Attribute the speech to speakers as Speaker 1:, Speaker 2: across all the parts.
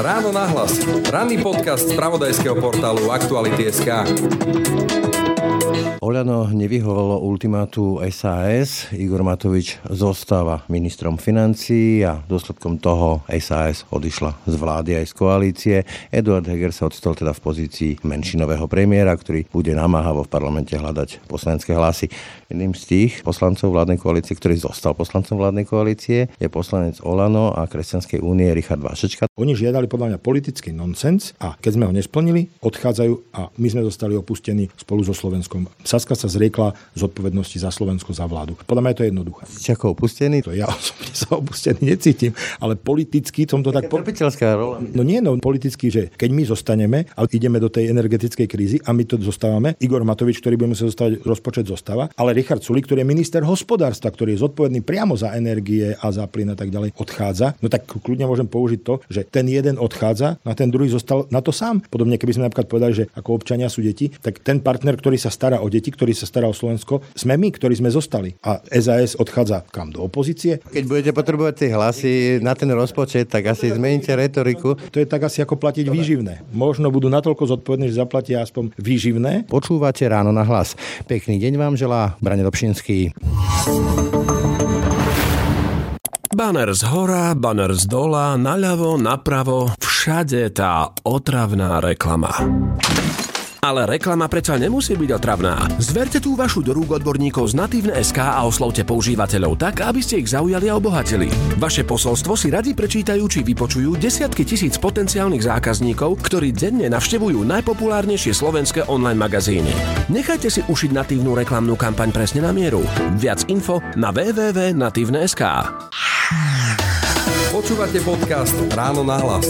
Speaker 1: Ráno nahlas. Ranný podcast z pravodajského portálu Aktuality.sk.
Speaker 2: Oľano nevyhovalo ultimátu SAS. Igor Matovič zostáva ministrom financií a dôsledkom toho SAS odišla z vlády aj z koalície. Eduard Heger sa odstol teda v pozícii menšinového premiéra, ktorý bude namáhavo v parlamente hľadať poslanecké hlasy. Jedným z tých poslancov vládnej koalície, ktorý zostal poslancom vládnej koalície, je poslanec Olano a Kresťanskej únie Richard Vašečka.
Speaker 3: Oni žiadali podľa mňa politický nonsens a keď sme ho nesplnili, odchádzajú a my sme zostali opustení spolu so Slovenskom. Saska sa zriekla zodpovednosti za Slovensko, za vládu. Podľa mňa je to jednoduché.
Speaker 2: Ste ako opustený?
Speaker 3: To ja osobne sa opustený necítim, ale politicky som to tak...
Speaker 2: Po... rola.
Speaker 3: No nie, no politicky, že keď my zostaneme a ideme do tej energetickej krízy a my to zostávame, Igor Matovič, ktorý bude musieť zostať, rozpočet zostáva, ale Richard Sulik, ktorý je minister hospodárstva, ktorý je zodpovedný priamo za energie a za plyn a tak ďalej, odchádza. No tak kľudne môžem použiť to, že ten jeden odchádza a ten druhý zostal na to sám. Podobne, keby sme napríklad povedali, že ako občania sú deti, tak ten partner, ktorý sa stará o deti, ktorý sa stará o Slovensko, sme my, ktorí sme zostali. A SAS odchádza kam do opozície.
Speaker 2: Keď budete potrebovať tie hlasy na ten rozpočet, tak asi zmeníte retoriku.
Speaker 3: To je tak asi ako platiť výživné. Možno budú natoľko zodpovední, že zaplatia aspoň výživné.
Speaker 2: Počúvate ráno na hlas. Pekný deň vám želá Brane Dobšinský.
Speaker 4: Banner z hora, banner z dola, naľavo, napravo, všade tá otravná reklama. Ale reklama predsa nemusí byť otravná. Zverte tú vašu do rúk odborníkov z Natívne SK a oslovte používateľov tak, aby ste ich zaujali a obohatili. Vaše posolstvo si radi prečítajú či vypočujú desiatky tisíc potenciálnych zákazníkov, ktorí denne navštevujú najpopulárnejšie slovenské online magazíny. Nechajte si ušiť natívnu reklamnú kampaň presne na mieru. Viac info na www.natívne.sk
Speaker 1: Počúvate podcast Ráno na hlas.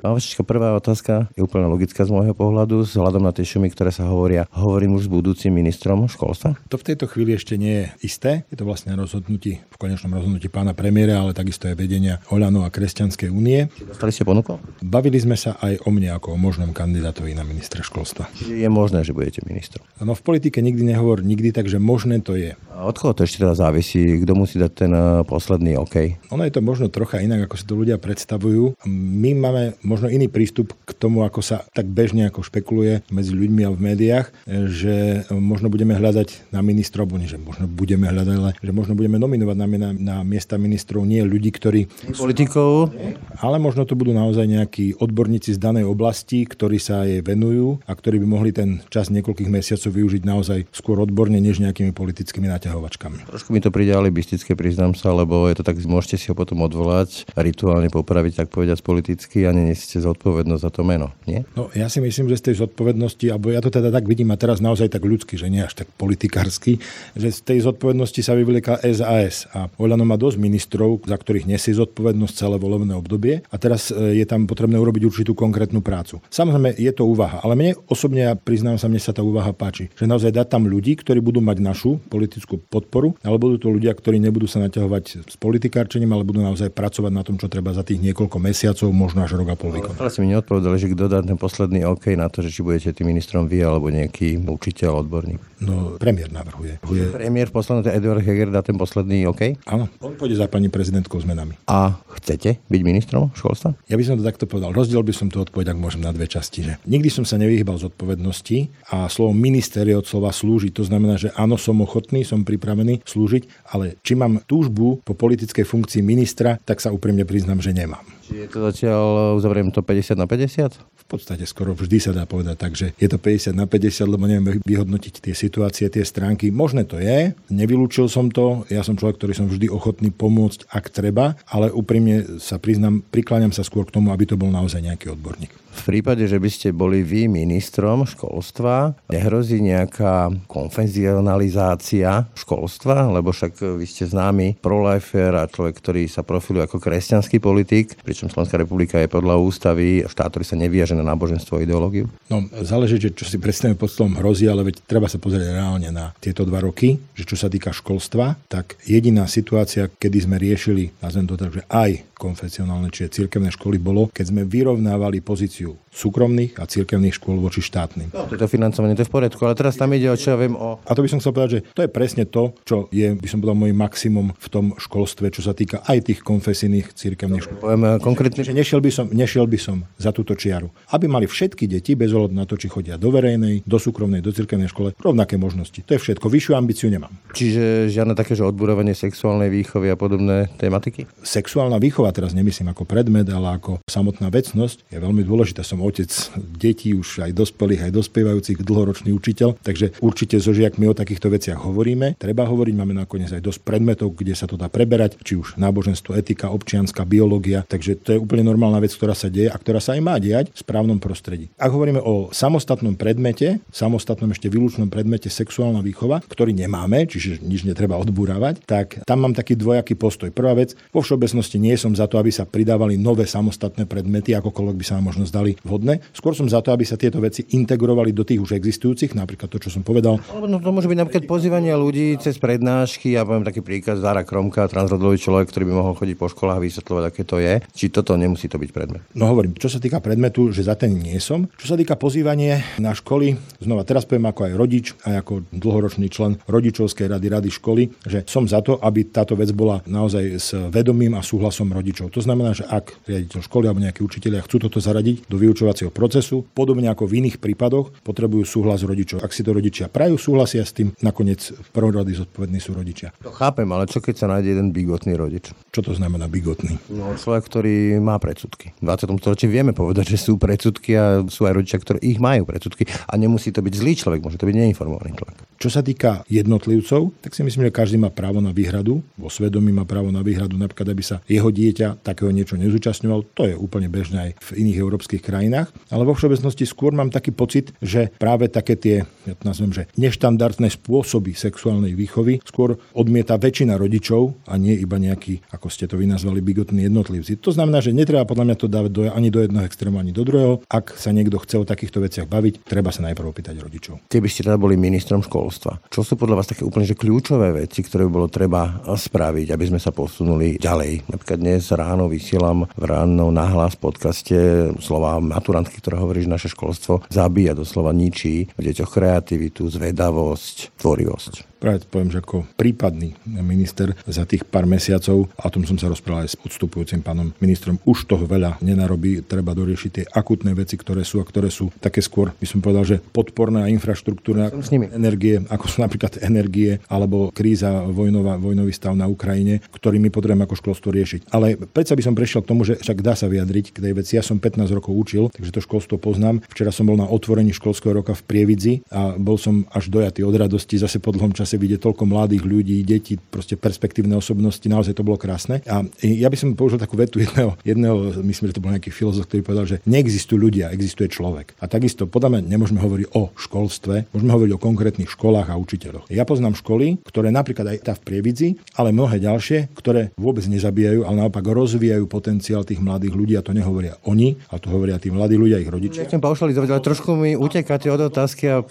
Speaker 2: Vašička, prvá otázka je úplne logická z môjho pohľadu, vzhľadom na tie šumy, ktoré sa hovoria. Hovorím už s budúcim ministrom školstva?
Speaker 3: To v tejto chvíli ešte nie je isté. Je to vlastne rozhodnutí, v konečnom rozhodnutí pána premiéra, ale takisto aj vedenia Oľano a Kresťanskej únie.
Speaker 2: Dostali ste ponuku?
Speaker 3: Bavili sme sa aj o mne ako o možnom kandidátovi na ministra školstva.
Speaker 2: Je možné, že budete ministrom.
Speaker 3: No v politike nikdy nehovor nikdy, takže možné to je.
Speaker 2: A od koho to ešte teda závisí? Kto musí dať ten eh, posledný OK?
Speaker 3: Ono je to možno trocha inak, ako si to ľudia predstavujú. My máme možno iný prístup k tomu, ako sa tak bežne ako špekuluje medzi ľuďmi a v médiách, že možno budeme hľadať na ministrov, že možno budeme hľadať, ale že možno budeme nominovať na, na, na miesta ministrov nie ľudí, ktorí...
Speaker 2: Politikov?
Speaker 3: Ale možno to budú naozaj nejakí odborníci z danej oblasti, ktorí sa jej venujú a ktorí by mohli ten čas niekoľkých mesiacov využiť naozaj skôr odborne, než nejakými politickými naťahovačkami.
Speaker 2: Trošku mi to príde alibistické, priznám sa, lebo je to tak, môžete si ho potom odvolať, rituálne popraviť, tak povedať politicky a za zodpovednosť za to meno, nie?
Speaker 3: No ja si myslím, že z tej zodpovednosti, alebo ja to teda tak vidím a teraz naozaj tak ľudsky, že nie až tak politikársky, že z tej zodpovednosti sa vyvlieka SAS a Oľano má dosť ministrov, za ktorých nesie zodpovednosť celé volebné obdobie a teraz e, je tam potrebné urobiť určitú konkrétnu prácu. Samozrejme je to úvaha, ale mne osobne, ja priznám sa, mne sa tá úvaha páči, že naozaj dať tam ľudí, ktorí budú mať našu politickú podporu, ale budú to ľudia, ktorí nebudú sa naťahovať s politikárčením, ale budú naozaj pracovať na tom, čo treba za tých niekoľko mesiacov, možno až rok a pol vykonať
Speaker 2: si mi neodpovedali, že kto dá ten posledný OK na to, že či budete tým ministrom vy alebo nejaký učiteľ, odborník.
Speaker 3: No, premiér navrhuje.
Speaker 2: Je... Premiér posledný, Eduard Heger dá ten posledný OK?
Speaker 3: Áno, on pôjde za pani prezidentkou zmenami.
Speaker 2: A chcete byť ministrom školstva?
Speaker 3: Ja by som to takto povedal. Rozdiel by som tu odpovedať, ak môžem, na dve časti. Že nikdy som sa nevyhýbal z odpovednosti a slovo minister je od slova slúžiť. To znamená, že áno, som ochotný, som pripravený slúžiť, ale či mám túžbu po politickej funkcii ministra, tak sa úprimne priznám, že nemám.
Speaker 2: Či je to zatiaľ, uzavriem to 50 na 50?
Speaker 3: V podstate skoro vždy sa dá povedať tak, že je to 50 na 50, lebo neviem vyhodnotiť tie situácie, tie stránky. Možné to je, nevylúčil som to, ja som človek, ktorý som vždy ochotný pomôcť, ak treba, ale úprimne sa priznám, prikláňam sa skôr k tomu, aby to bol naozaj nejaký odborník.
Speaker 2: V prípade, že by ste boli vy ministrom školstva, nehrozí nejaká konfenzionalizácia školstva, lebo však vy ste známy prolifer a človek, ktorý sa profiluje ako kresťanský politik, pričom Slovenská republika je podľa ústavy štát, ktorý sa neviaže na náboženstvo a ideológiu?
Speaker 3: No, záleží, že čo si predstavíme pod slovom hrozí, ale veď treba sa pozrieť reálne na tieto dva roky, že čo sa týka školstva, tak jediná situácia, kedy sme riešili, nazvem to tak, že aj konfesionálne, čiže cirkevné školy bolo, keď sme vyrovnávali pozíciu súkromných a cirkevných škôl voči štátnym.
Speaker 2: No, toto financovanie to je v poriadku, ale teraz tam ide o čo ja viem o...
Speaker 3: A to by som chcel povedať, že to je presne to, čo je, by som povedal, môj maximum v tom školstve, čo sa týka aj tých konfesijných cirkevných škôl.
Speaker 2: Poviem konkrétne...
Speaker 3: Že nešiel by, som, nešiel by som za túto čiaru. Aby mali všetky deti, bez ohľadu na to, či chodia do verejnej, do súkromnej, do cirkevnej škole, rovnaké možnosti. To je všetko. Vyššiu ambíciu nemám.
Speaker 2: Čiže žiadne také, že odburovanie sexuálnej výchovy a podobné tematiky?
Speaker 3: Sexuálna výchova, teraz nemyslím ako predmet, ale ako samotná vecnosť, je veľmi dôležitá. Som otec detí, už aj dospelých, aj dospievajúcich, dlhoročný učiteľ, takže určite so žiakmi o takýchto veciach hovoríme. Treba hovoriť, máme nakoniec aj dosť predmetov, kde sa to dá preberať, či už náboženstvo, etika, občianská biológia. Takže to je úplne normálna vec, ktorá sa deje a ktorá sa aj má diať v správnom prostredí. Ak hovoríme o samostatnom predmete, samostatnom ešte výlučnom predmete sexuálna výchova, ktorý nemáme, čiže nič netreba odburávať, tak tam mám taký dvojaký postoj. Prvá vec, vo všeobecnosti nie som za to, aby sa pridávali nové samostatné predmety, akokoľvek by sa nám možno zdali vhodné. Skôr som za to, aby sa tieto veci integrovali do tých už existujúcich, napríklad to, čo som povedal.
Speaker 2: No, to môže byť napríklad pozývanie ľudí cez prednášky, ja poviem taký príklad, Zara Kromka, transrodový človek, ktorý by mohol chodiť po školách a vysvetľovať, aké to je. Či toto nemusí to byť predmet?
Speaker 3: No hovorím, čo sa týka predmetu, že za ten nie som. Čo sa týka pozývanie na školy, znova teraz poviem ako aj rodič, aj ako dlhoročný člen rodičovskej rady, rady školy, že som za to, aby táto vec bola naozaj s vedomím a súhlasom rodičov. To znamená, že ak riaditeľ školy alebo nejakí učiteľia chcú toto zaradiť do vyučovacieho procesu, podobne ako v iných prípadoch, potrebujú súhlas rodičov. Ak si to rodičia prajú, súhlasia s tým, nakoniec v prvom rady zodpovední sú rodičia.
Speaker 2: To chápem, ale čo keď sa nájde jeden bigotný rodič?
Speaker 3: Čo to znamená bigotný?
Speaker 2: No, človek, ktorý má predsudky. V 20. storočí vieme povedať, že sú predsudky a sú aj rodičia, ktorí ich majú predsudky. A nemusí to byť zlý človek, môže to byť neinformovaný človek.
Speaker 3: Čo sa týka jednotlivcov, tak si myslím, že každý má právo na výhradu, vo svedomí má právo na výhradu, napríklad, aby sa jeho dieťa takého niečo nezúčastňoval. To je úplne bežné aj v iných európskych krajinách. Ale vo všeobecnosti skôr mám taký pocit, že práve také tie, ja to nazvem, že neštandardné spôsoby sexuálnej výchovy skôr odmieta väčšina rodičov a nie iba nejaký, ako ste to vy nazvali, bigotní jednotlivci. To znamená, že netreba podľa mňa to dávať do, ani do jedného extrému, ani do druhého. Ak sa niekto chce o takýchto veciach baviť, treba sa najprv opýtať rodičov.
Speaker 2: Keby ste teda boli ministrom školstva, čo sú podľa vás také úplne že kľúčové veci, ktoré by bolo treba spraviť, aby sme sa posunuli ďalej? Napríklad dnes ráno vysielam v ráno nahlas podcaste slova maturantky, ktorá hovorí, že naše školstvo zabíja, doslova ničí v deťoch kreativitu, zvedavosť, tvorivosť
Speaker 3: práve poviem, že ako prípadný minister za tých pár mesiacov, a o tom som sa rozprával aj s odstupujúcim pánom ministrom, už toho veľa nenarobí, treba doriešiť tie akutné veci, ktoré sú a ktoré sú také skôr, by som povedal, že podporné a infraštruktúrne energie, ako sú napríklad energie alebo kríza vojnová, vojnový stav na Ukrajine, ktorý my potrebujeme ako školstvo riešiť. Ale predsa by som prešiel k tomu, že však dá sa vyjadriť k tej veci. Ja som 15 rokov učil, takže to školstvo poznám. Včera som bol na otvorení školského roka v Prievidzi a bol som až dojatý od radosti zase po dlhom čase čase vidieť toľko mladých ľudí, detí, proste perspektívne osobnosti, naozaj to bolo krásne. A ja by som použil takú vetu jedného, jedného myslím, že to bol nejaký filozof, ktorý povedal, že neexistujú ľudia, existuje človek. A takisto, podľa nemôžeme hovoriť o školstve, môžeme hovoriť o konkrétnych školách a učiteľoch. Ja poznám školy, ktoré napríklad aj tá v Prievidzi, ale mnohé ďalšie, ktoré vôbec nezabíjajú, ale naopak rozvíjajú potenciál tých mladých ľudí a to nehovoria oni, ale to hovoria tí mladí ľudia, ich rodičia.
Speaker 2: Nechcem paušalizovať, ale trošku mi utekáte od otázky a...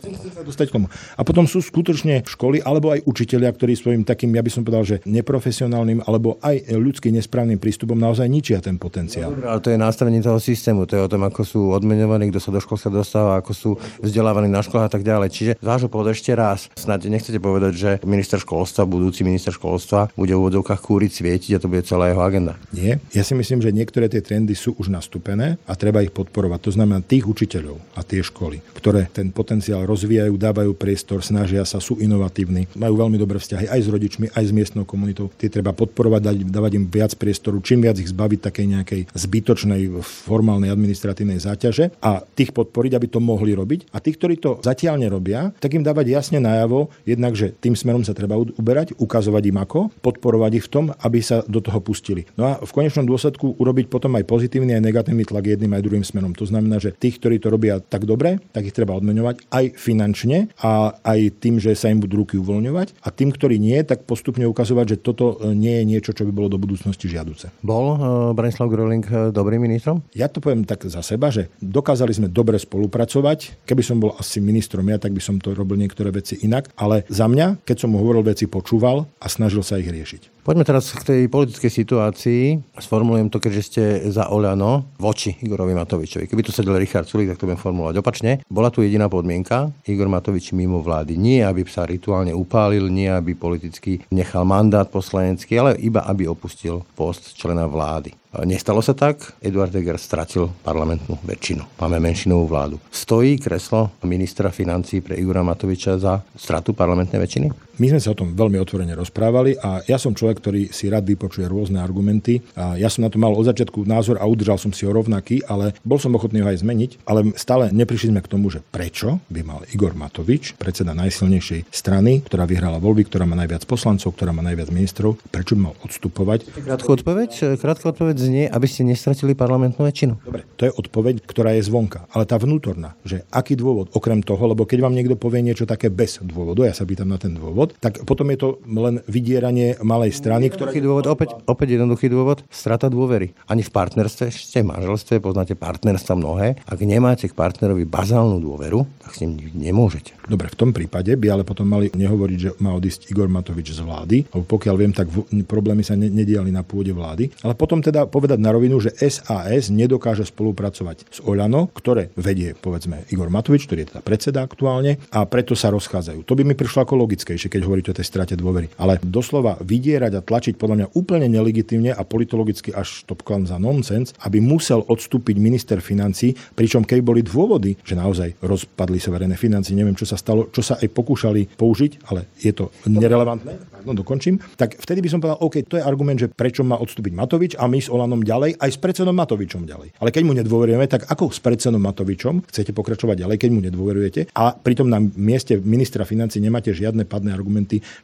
Speaker 3: A potom sú skutočne školy, alebo aj učitelia, ktorí svojim takým, ja by som povedal, že neprofesionálnym alebo aj ľudský nesprávnym prístupom naozaj ničia ten potenciál.
Speaker 2: Dobre, ale to je nastavenie toho systému, to je o tom, ako sú odmenovaní, kto sa do školstva dostáva, ako sú vzdelávaní na školách a tak ďalej. Čiže z vášho pohľadu ešte raz, snad nechcete povedať, že minister školstva, budúci minister školstva bude v úvodzovkách kúriť, svietiť a to bude celá jeho agenda.
Speaker 3: Nie, ja si myslím, že niektoré tie trendy sú už nastúpené a treba ich podporovať. To znamená tých učiteľov a tie školy, ktoré ten potenciál rozvíjajú, dávajú priestor, snažia sa, sú inovatívni, majú veľmi dobré vzťahy aj s rodičmi, aj s miestnou komunitou. Tie treba podporovať, dať, dávať im viac priestoru, čím viac ich zbaviť takej nejakej zbytočnej formálnej administratívnej záťaže a tých podporiť, aby to mohli robiť. A tých, ktorí to zatiaľ nerobia, tak im dávať jasne najavo, jednak, že tým smerom sa treba uberať, ukazovať im ako, podporovať ich v tom, aby sa do toho pustili. No a v konečnom dôsledku urobiť potom aj pozitívny aj negatívny tlak jedným aj druhým smerom. To znamená, že tých, ktorí to robia tak dobre, tak ich treba odmeňovať aj finančne a aj tým, že sa im budú ruky uvoľňovať a tým, ktorí nie, tak postupne ukazovať, že toto e, nie je niečo, čo by bolo do budúcnosti žiaduce.
Speaker 2: Bol uh, Branislav Groling e, dobrým ministrom?
Speaker 3: Ja to poviem tak za seba, že dokázali sme dobre spolupracovať. Keby som bol asi ministrom ja, tak by som to robil niektoré veci inak, ale za mňa, keď som mu hovoril veci, počúval a snažil sa ich riešiť.
Speaker 2: Poďme teraz k tej politickej situácii. Sformulujem to, keďže ste za Oľano voči Igorovi Matovičovi. Keby tu sedel Richard Sulik, tak to budem formulovať opačne. Bola tu jediná podmienka. Igor Matovič mimo vlády. Nie, aby sa rituálne upálil, nie, aby politicky nechal mandát poslanecký, ale iba aby opustil post člena vlády. Nestalo sa tak, Eduard Heger stratil parlamentnú väčšinu. Máme menšinovú vládu. Stojí kreslo ministra financí pre Igora Matoviča za stratu parlamentnej väčšiny?
Speaker 3: My sme sa o tom veľmi otvorene rozprávali a ja som človek, ktorý si rád vypočuje rôzne argumenty. A ja som na to mal od začiatku názor a udržal som si ho rovnaký, ale bol som ochotný ho aj zmeniť. Ale stále neprišli sme k tomu, že prečo by mal Igor Matovič, predseda najsilnejšej strany, ktorá vyhrala voľby, ktorá má najviac poslancov, ktorá má najviac ministrov, prečo by mal odstupovať?
Speaker 2: Krátka odpoveď, krátka odpoveď znie, aby ste nestratili parlamentnú väčšinu.
Speaker 3: Dobre, to je odpoveď, ktorá je zvonka. Ale tá vnútorná, že aký dôvod, okrem toho, lebo keď vám niekto povie niečo také bez dôvodu, ja sa pýtam na ten dôvod, tak potom je to len vydieranie malej strany,
Speaker 2: ktorá... Dôvod, opäť, opäť jednoduchý dôvod, strata dôvery. Ani v partnerstve, ste manželstve, poznáte partnerstva mnohé. Ak nemáte k partnerovi bazálnu dôveru, tak s ním nemôžete.
Speaker 3: Dobre, v tom prípade by ale potom mali nehovoriť, že má odísť Igor Matovič z vlády, lebo pokiaľ viem, tak v, problémy sa ne, nediali na pôde vlády. Ale potom teda povedať na rovinu, že SAS nedokáže spolupracovať s Oľano, ktoré vedie, povedzme, Igor Matovič, ktorý je teda predseda aktuálne, a preto sa rozchádzajú. To by mi prišlo ako logickejšie, keď hovoríte o tej strate dôvery. Ale doslova vydierať a tlačiť podľa mňa úplne nelegitimne a politologicky až to za nonsens, aby musel odstúpiť minister financí, pričom keď boli dôvody, že naozaj rozpadli sa verejné financie, neviem, čo sa stalo, čo sa aj pokúšali použiť, ale je to nerelevantné no dokončím, tak vtedy by som povedal, OK, to je argument, že prečo má odstúpiť Matovič a my s Olanom ďalej, aj s predsedom Matovičom ďalej. Ale keď mu nedôverujeme, tak ako s predsedom Matovičom chcete pokračovať ďalej, keď mu nedôverujete a pritom na mieste ministra financí nemáte žiadne padné argumenty,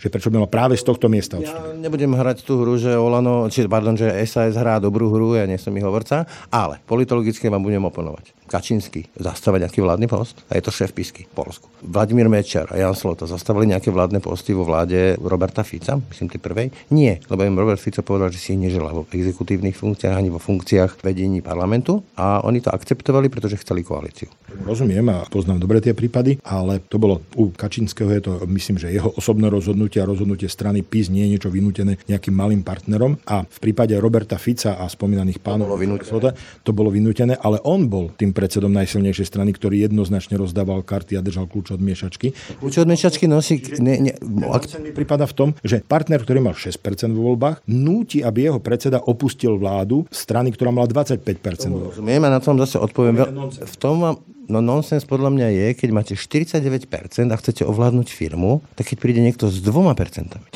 Speaker 3: že prečo by mal práve z tohto miesta
Speaker 2: odstúpiť. Ja nebudem hrať tú hru, že Olano, či, pardon, že SAS hrá dobrú hru, ja nie som ich hovorca, ale politologicky vám budem oponovať. Kačinsky zastávať nejaký vládny post a je to šéf Pisky v Polsku. Vladimír Mečer a Jan Slota zastavili nejaké vládne posty vo vláde Roberta Fica, myslím tej prvej? Nie, lebo im Robert Fico povedal, že si ich neželá vo exekutívnych funkciách ani vo funkciách vedení parlamentu a oni to akceptovali, pretože chceli koalíciu.
Speaker 3: Rozumiem a poznám dobre tie prípady, ale to bolo u Kačinského, je to myslím, že jeho osobné rozhodnutie a rozhodnutie strany PIS nie je niečo vynútené nejakým malým partnerom a v prípade Roberta Fica a spomínaných pánov to bolo, to bolo vynútené, ale on bol tým predsedom najsilnejšej strany, ktorý jednoznačne rozdával karty a držal kľúč od miešačky.
Speaker 2: Kľúč od miešačky nosí... Ne, ne,
Speaker 3: ak... mi prípada v tom, že partner, ktorý mal 6% vo voľbách, núti, aby jeho predseda opustil vládu strany, ktorá mala 25%.
Speaker 2: Rozumiem a na tom zase odpoviem. V tom vám No nonsens podľa mňa je, keď máte 49% a chcete ovládnuť firmu, tak keď príde niekto s 2%, 3%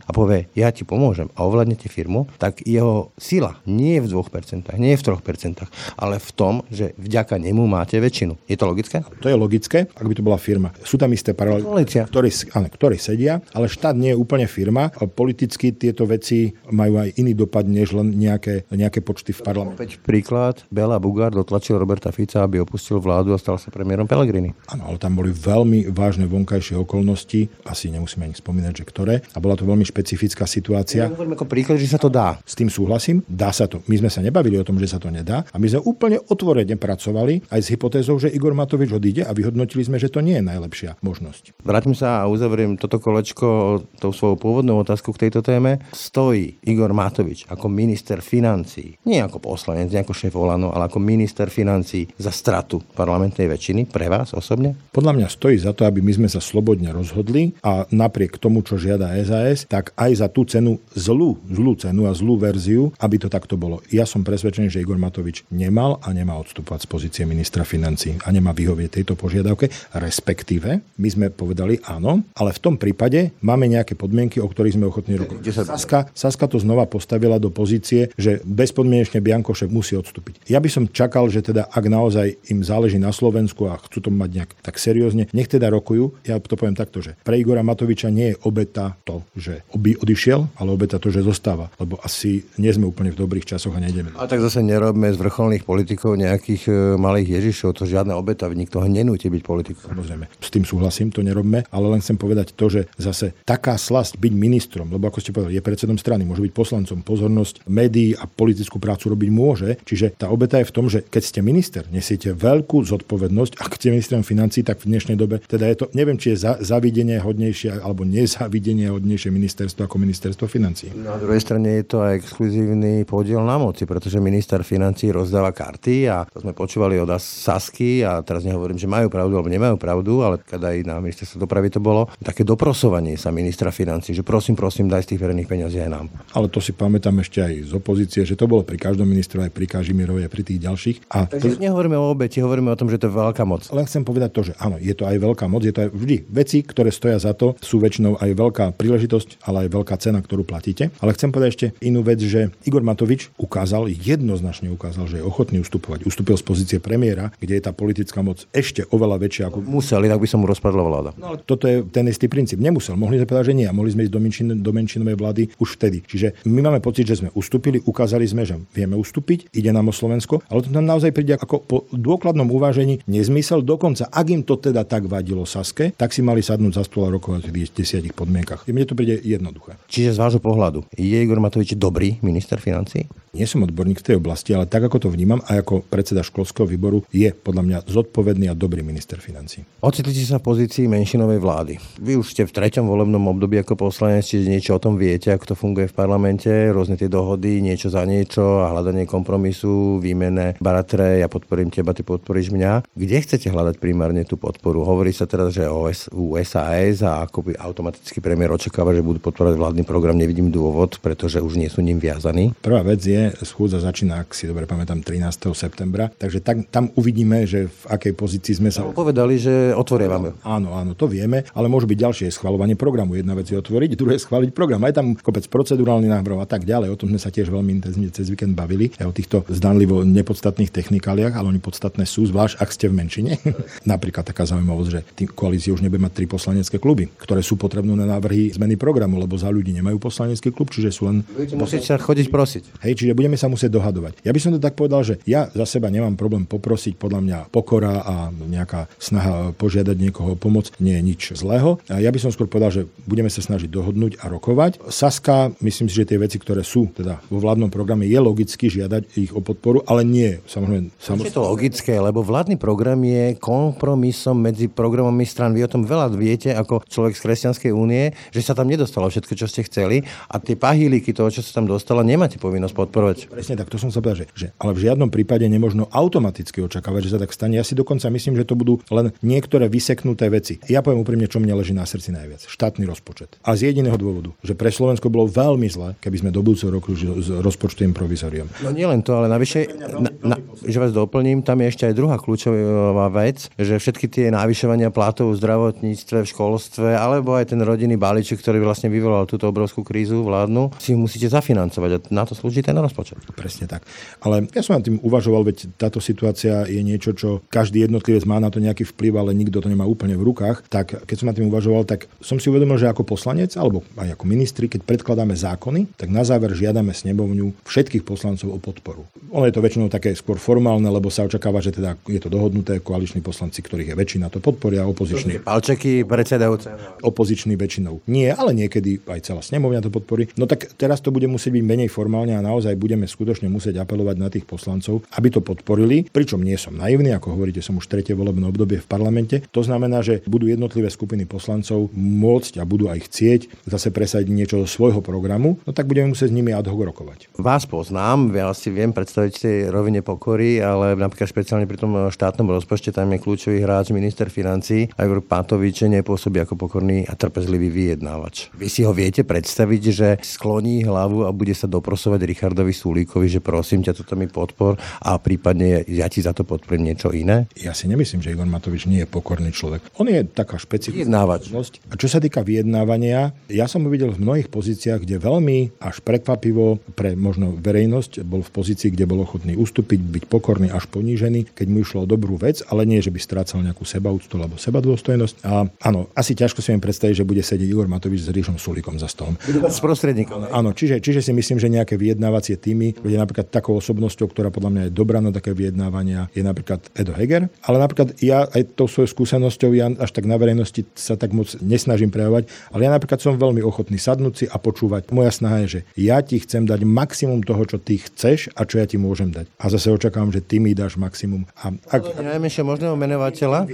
Speaker 2: a povie, ja ti pomôžem a ovládnete firmu, tak jeho sila nie je v 2%, nie je v 3%, ale v tom, že vďaka nemu máte väčšinu. Je to logické?
Speaker 3: To je logické, ak by to bola firma. Sú tam isté paralely, ktorí, ktorí sedia, ale štát nie je úplne firma. A politicky tieto veci majú aj iný dopad, než len nejaké, nejaké počty v parlamente.
Speaker 2: Opäť príklad, Bela Bugár dotlačil Roberta Fica, aby opustil opustil vládu a stal sa premiérom Pelegrini.
Speaker 3: Áno, ale tam boli veľmi vážne vonkajšie okolnosti, asi nemusíme ani spomínať, že ktoré. A bola to veľmi špecifická situácia.
Speaker 2: Ja hovorím ako príklad, že sa to dá.
Speaker 3: S tým súhlasím, dá sa to. My sme sa nebavili o tom, že sa to nedá a my sme úplne otvorene pracovali aj s hypotézou, že Igor Matovič odíde a vyhodnotili sme, že to nie je najlepšia možnosť.
Speaker 2: Vrátim sa a uzavriem toto kolečko tou svojou pôvodnou otázku k tejto téme. Stojí Igor Matovič ako minister financí, nie ako poslanec, nie ako šéf Olano, ale ako minister financí za stratu parlamentnej väčšiny pre vás osobne?
Speaker 3: Podľa mňa stojí za to, aby my sme sa slobodne rozhodli a napriek tomu, čo žiada SAS, tak aj za tú cenu zlú, zlú cenu a zlú verziu, aby to takto bolo. Ja som presvedčený, že Igor Matovič nemal a nemá odstupovať z pozície ministra financí a nemá vyhovieť tejto požiadavke, respektíve my sme povedali áno, ale v tom prípade máme nejaké podmienky, o ktorých sme ochotní rokovať. Saska, Saska to znova postavila do pozície, že bezpodmienečne Biankošek musí odstúpiť. Ja by som čakal, že teda ak naozaj im záleží na Slovensku a chcú to mať nejak tak seriózne, nech teda rokujú. Ja to poviem takto, že pre Igora Matoviča nie je obeta to, že by odišiel, ale obeta to, že zostáva. Lebo asi nie sme úplne v dobrých časoch a nejdeme.
Speaker 2: A tak zase nerobme z vrcholných politikov nejakých e, malých Ježišov, to žiadne obeta, nikto ho nenúti byť politikom.
Speaker 3: Samozrejme, s tým súhlasím, to nerobme, ale len chcem povedať to, že zase taká slasť byť ministrom, lebo ako ste povedali, je predsedom strany, môže byť poslancom, pozornosť médií a politickú prácu robiť môže. Čiže tá obeta je v tom, že keď ste minister, nesiete veľmi veľkú zodpovednosť. Ak ste ministrom financí, tak v dnešnej dobe, teda je to, neviem, či je za, zavidenie hodnejšie alebo nezavidenie hodnejšie ministerstvo ako ministerstvo financí.
Speaker 2: Na druhej strane je to aj exkluzívny podiel na moci, pretože minister financí rozdáva karty a to sme počúvali od Sasky a teraz nehovorím, že majú pravdu alebo nemajú pravdu, ale keď aj na ministerstvo dopravy to bolo, také doprosovanie sa ministra financí, že prosím, prosím, daj z tých verejných peniazí aj nám.
Speaker 3: Ale to si pamätám ešte aj z opozície, že to bolo pri každom ministrovi, aj pri Kažimirovi, aj pri tých ďalších.
Speaker 2: A Takže to... nehovoríme o obeti, hovoríme o tom, že to je veľká moc.
Speaker 3: Len chcem povedať to, že áno, je to aj veľká moc, je to aj vždy veci, ktoré stoja za to, sú väčšinou aj veľká príležitosť, ale aj veľká cena, ktorú platíte. Ale chcem povedať ešte inú vec, že Igor Matovič ukázal, jednoznačne ukázal, že je ochotný ustupovať. Ustúpil z pozície premiéra, kde je tá politická moc ešte oveľa väčšia ako...
Speaker 2: Musel, inak by som mu rozpadla vláda.
Speaker 3: No ale toto je ten istý princíp. Nemusel. Mohli sme povedať, že nie. A mohli sme ísť do, menšin, do menšinovej vlády už vtedy. Čiže my máme pocit, že sme ustúpili, ukázali sme, že vieme ustúpiť, ide nám o Slovensko, ale to nám naozaj príde ako po dôkladnom uvážení nezmysel. Dokonca, ak im to teda tak vadilo Saske, tak si mali sadnúť za stôl a rokovať v desiatich podmienkach. Mne to príde jednoduché.
Speaker 2: Čiže z vášho pohľadu, je Igor Matovič dobrý minister financí?
Speaker 3: Nie som odborník v tej oblasti, ale tak ako to vnímam a ako predseda školského výboru je podľa mňa zodpovedný a dobrý minister financí.
Speaker 2: Ocitli sa v pozícii menšinovej vlády. Vy už ste v treťom volebnom období ako poslanec, čiže niečo o tom viete, ako to funguje v parlamente, rôzne tie dohody, niečo za niečo a hľadanie kompromisu, výmene baratre, ja podporím teba, ty podporíš mňa. Kde chcete hľadať primárne tú podporu? Hovorí sa teraz, že OS, USAS a ako by automaticky premiér očakáva, že budú podporovať vládny program, nevidím dôvod, pretože už nie sú ním viazaní.
Speaker 3: Prvá vec je, schôdza začína, ak si dobre pamätám, 13. septembra, takže tak, tam uvidíme, že v akej pozícii sme sa...
Speaker 2: No, povedali, že otvorievame.
Speaker 3: Áno, áno, to vieme, ale môže byť ďalšie schvalovanie programu. Jedna vec je otvoriť, druhé schváliť program. Aj tam kopec procedurálny návrh a tak ďalej. O tom sme sa tiež veľmi intenzívne cez víkend bavili, aj o týchto zdanlivo nepodstatných technikáliach, ale oni podstatné sú, zvlášť ak ste v menšine. Napríklad taká zaujímavosť, že tým koalícia už nebude mať tri poslanecké kluby, ktoré sú potrebné na návrhy zmeny programu, lebo za ľudí nemajú poslanecký klub, čiže sú len...
Speaker 2: Musíte sa chodiť prosiť.
Speaker 3: Hej, čiže budeme sa musieť dohadovať. Ja by som to tak povedal, že ja za seba nemám problém poprosiť, podľa mňa pokora a nejaká snaha požiadať niekoho o pomoc nie je nič zlého. Ja by som skôr povedal, že budeme sa snažiť dohodnúť a rokovať. Saska, myslím si, že tie veci, ktoré sú teda vo vládnom programe, je logicky žiadať ich o podporu, ale nie samozrejme.
Speaker 2: samozrejme. Je to logické, lebo vládny program je kompromisom medzi programami stran. Vy o tom veľa viete ako človek z Kresťanskej únie, že sa tam nedostalo všetko, čo ste chceli a tie pahýliky toho, čo sa tam dostalo, nemáte povinnosť podporovať.
Speaker 3: Presne tak, to som sa povedal, že, že ale v žiadnom prípade nemožno automaticky očakávať, že sa tak stane. Ja si dokonca myslím, že to budú len niektoré vyseknuté veci. Ja poviem úprimne, čo mne leží na srdci najviac. Štátny rozpočet. A z jediného dôvodu, že pre Slovensko bolo veľmi zle, keby sme do budúceho roku s rozpočtovým provizoriom.
Speaker 2: No nie len to, ale navyše, na, na, že vás doplním, tam je ešte aj druhá kľúčová vec, že všetky tie navyšovania platov v zdravotníctve, v školstve, alebo aj ten rodinný balíček, ktorý vlastne vyvolal túto obrovskú krízu vládnu, si musíte zafinancovať a na to slúži ten rozpočet.
Speaker 3: Presne tak. Ale ja som nad tým uvažoval, veď táto situácia je niečo, čo každý jednotlivec má na to nejaký vplyv, ale nikto to nemá úplne v rukách. Tak keď som nad tým uvažoval, tak som si uvedomil, že ako poslanec alebo aj ako ministri, keď predkladáme zákony, tak na záver žiadame snebovňu všetkých poslancov o podporu. Ono je to väčšinou také skôr formálne, lebo sa očakáva, že teda je to dohodnuté, koaliční poslanci, ktorých je väčšina, to podporia, opoziční.
Speaker 2: Palčeky predsedajúce.
Speaker 3: Opoziční väčšinou nie, ale niekedy aj celá snemovňa to podporí. No tak teraz to bude musieť byť menej formálne a naozaj budeme skutočne musieť apelovať na tých poslancov, aby to podporili, pričom nie som naivný, ako hovoríte, som už tretie volebné obdobie v parlamente. To znamená, že budú jednotlivé skupiny poslancov môcť a budú aj chcieť zase presadiť niečo zo svojho programu, no tak budeme musieť s nimi ad hoc rokovať.
Speaker 2: Vás poznám, ja si viem predstaviť tej rovine pokory, ale napríklad špeciálne pri tom štátnom rozpočte tam je kľúčový hráč minister financí a Igor Pátovič nepôsobí ako pokorný a trpezlivý vyjednávač. Vy si ho viete predstaviť, že skloní hlavu a bude sa doprosovať Richardovi Sulíkovi, že prosím ťa, toto mi podpor a prípadne ja ti za to podporím niečo iné?
Speaker 3: Ja si nemyslím, že Igor Matovič nie je pokorný človek. On je taká špecifická.
Speaker 2: Vyjednávač.
Speaker 3: A čo sa týka vyjednávania, ja som ho videl v mnohých pozíciách, kde veľmi až prekvapivo pre možno verejnosť bol v pozícii, kde bol ochotný ustúpiť, byť pokorný až ponížený, keď mu išlo o dobrú vec, ale nie, že by strácal nejakú sebaúctu alebo sebadôstojnosť. A áno, asi ťažko si mi predstaviť, že bude sedieť Igor Matovič s Ríšom Sulikom za stolom.
Speaker 2: S prostredníkom.
Speaker 3: Áno, čiže, čiže si myslím, že nejaké vyjednávacie týmy, kde napríklad takou osobnosťou, ktorá podľa mňa je dobrá na také vyjednávania, je napríklad Edo Heger. Ale napríklad ja aj tou svojou skúsenosťou, ja až tak na verejnosti sa tak moc nesnažím prejavovať, ale ja napríklad som veľmi ochotný sadnúť si a počúvať. Moja snaha je, že ja ti chcem dať maximum toho, čo ty chceš a čo ja ti môžem dať. A zase očakávam, že ty mi dáš maximum. A
Speaker 2: ak... Najmenšie možného menovateľa.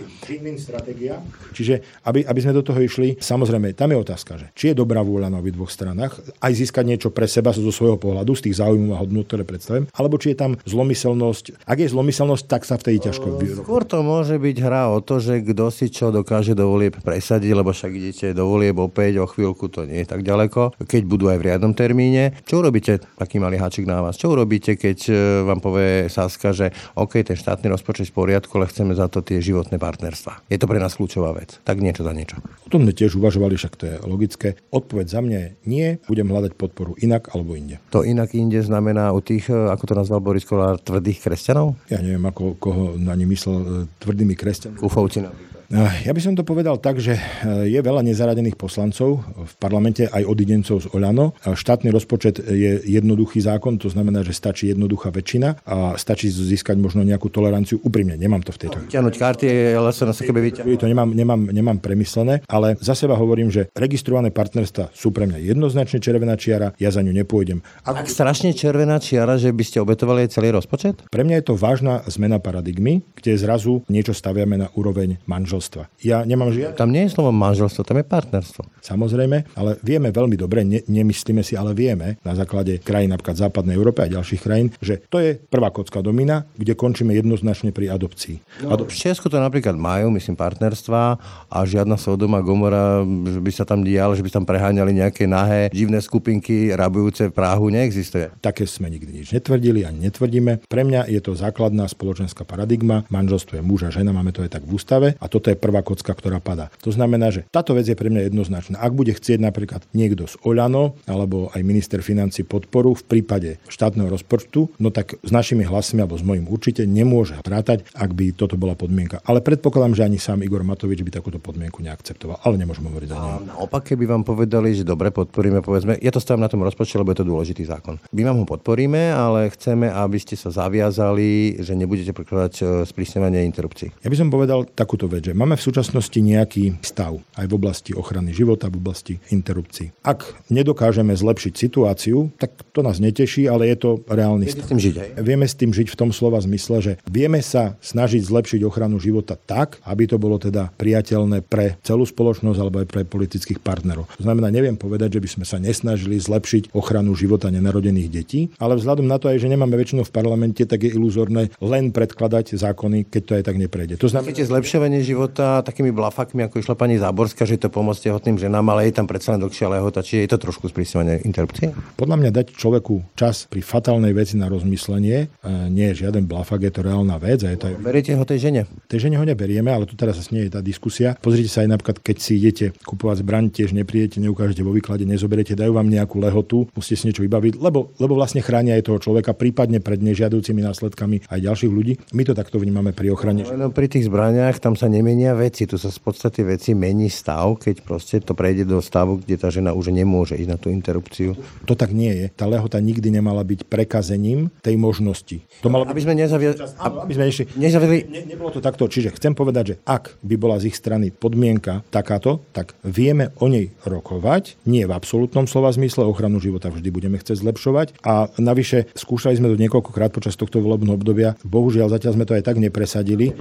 Speaker 3: Čiže aby, aby sme do toho išli, samozrejme, tam je otázka, že či je dobrá vôľa na obidvoch stranách, aj získať niečo pre seba zo svojho pohľadu, z tých záujmov a hodnot, ktoré predstavujem, alebo či je tam zlomyselnosť. Ak je zlomyselnosť, tak sa vtedy ťažko vyrobí.
Speaker 2: Skôr to môže byť hra o to, že kto si čo dokáže do volieb presadiť, lebo však idete do volieb opäť o chvíľku, to nie je tak ďaleko. Keď budú aj v riadnom termíne, čo urobíte, taký malý háčik na vás, čo urobíte, keď e, vám povie Saska, že OK, ten štátny rozpočet v poriadku, ale chceme za to tie životné partnerstva. Je to pre nás kľúčová vec. Tak niečo za niečo.
Speaker 3: O tom sme tiež uvažovali, však to je logické. Odpoveď za mňa je nie, budem hľadať podporu inak alebo inde.
Speaker 2: To inak inde znamená u tých, e, ako to nazval Boris Kolár, tvrdých kresťanov?
Speaker 3: Ja neviem, ako, koho na ne myslel e, tvrdými kresťanmi.
Speaker 2: Ufovci napríklad.
Speaker 3: Ja by som to povedal tak, že e, je veľa nezaradených poslancov v parlamente, aj odidencov z Oľano. Štátny rozpočet je jednoduchý zákon, to znamená, že stačí jednoduchá väčšina a stačí získať možno nejakú toleranciu. Úprimne, nemám to v tejto.
Speaker 2: Ťahnuť karty, ale sa na sebe vyťahnuť.
Speaker 3: To nemám, nemám, nemám premyslené, ale za seba hovorím, že registrované partnerstva sú pre mňa jednoznačne červená čiara, ja za ňu nepôjdem.
Speaker 2: Ak... Ak strašne červená čiara, že by ste obetovali celý rozpočet?
Speaker 3: Pre mňa je to vážna zmena paradigmy, kde zrazu niečo staviame na úroveň manžel manželstva. Ja nemám žiadne...
Speaker 2: Tam nie je slovo manželstvo, tam je partnerstvo.
Speaker 3: Samozrejme, ale vieme veľmi dobre, ne, nemyslíme si, ale vieme na základe krajín napríklad západnej Európy a ďalších krajín, že to je prvá kocka domina, kde končíme jednoznačne pri adopcii.
Speaker 2: No, Adop- v Česku to napríklad majú, myslím, partnerstva a žiadna Sodoma Gomora, že by sa tam dial, že by tam preháňali nejaké nahé divné skupinky rabujúce Prahu, neexistuje.
Speaker 3: Také sme nikdy nič netvrdili a netvrdíme. Pre mňa je to základná spoločenská paradigma. Manželstvo je muž a žena, máme to aj tak v ústave a toto je prvá kocka, ktorá padá. To znamená, že táto vec je pre mňa jednoznačná. Ak bude chcieť napríklad niekto z Oľano alebo aj minister financí podporu v prípade štátneho rozpočtu, no tak s našimi hlasmi alebo s mojím určite nemôže vrátať, ak by toto bola podmienka. Ale predpokladám, že ani sám Igor Matovič by takúto podmienku neakceptoval. Ale nemôžem hovoriť za neho.
Speaker 2: Naopak, keby vám povedali, že dobre podporíme, povedzme, ja to stavím na tom rozpočte, lebo je to dôležitý zákon. My vám ho podporíme, ale chceme, aby ste sa zaviazali, že nebudete prekladať e, sprísňovanie interrupcií.
Speaker 3: Ja by som povedal takúto vec, že máme v súčasnosti nejaký stav aj v oblasti ochrany života, v oblasti interrupcií. Ak nedokážeme zlepšiť situáciu, tak to nás neteší, ale je to reálny
Speaker 2: stav. S tým žiť?
Speaker 3: Vieme s tým žiť v tom slova zmysle, že vieme sa snažiť zlepšiť ochranu života tak, aby to bolo teda priateľné pre celú spoločnosť alebo aj pre politických partnerov. To znamená, neviem povedať, že by sme sa nesnažili zlepšiť ochranu života nenarodených detí, ale vzhľadom na to aj, že nemáme väčšinu v parlamente, tak je iluzórne len predkladať zákony, keď to aj tak neprejde. To
Speaker 2: znamená, Chcete zlepšovanie života takými blafakmi, ako išla pani Záborská, že to pomôcť tehotným ženám, ale je tam predsa len dlhšia lehota, či je to trošku sprísňovanie interrupcie?
Speaker 3: Podľa mňa dať človeku čas pri fatálnej veci na rozmyslenie e, nie je žiaden blafak, je to reálna vec. A je to.
Speaker 2: Beriete ho tej žene?
Speaker 3: Tej žene ho neberieme, ale tu teraz zase nie je tá diskusia. Pozrite sa aj napríklad, keď si idete kupovať zbraň, tiež neprídete, neukážete vo výklade, nezoberiete, dajú vám nejakú lehotu, musíte si niečo vybaviť, lebo, lebo vlastne chránia aj toho človeka, prípadne pred nežiadúcimi následkami aj ďalších ľudí. My to takto vnímame pri ochrane.
Speaker 2: No, pri tých zbraniach tam sa nemenia veci, tu sa z podstate veci mení stav, keď proste to prejde do stavu, kde tá žena už nemôže ísť na tú interrupciu.
Speaker 3: To tak nie je. Tá lehota nikdy nemala byť prekazením tej možnosti. To malo
Speaker 2: aby sme nezaviedli...
Speaker 3: Aby sme nešli... nezaviedli... Ne, nebolo to takto. Čiže chcem povedať, že ak by bola z ich strany podmienka takáto, tak vieme o nej rokovať. Nie v absolútnom slova zmysle, ochranu života vždy budeme chcieť zlepšovať. A navyše skúšali sme to niekoľkokrát počas tohto volebného obdobia. Bohužiaľ, zatiaľ sme to aj tak nepresadili.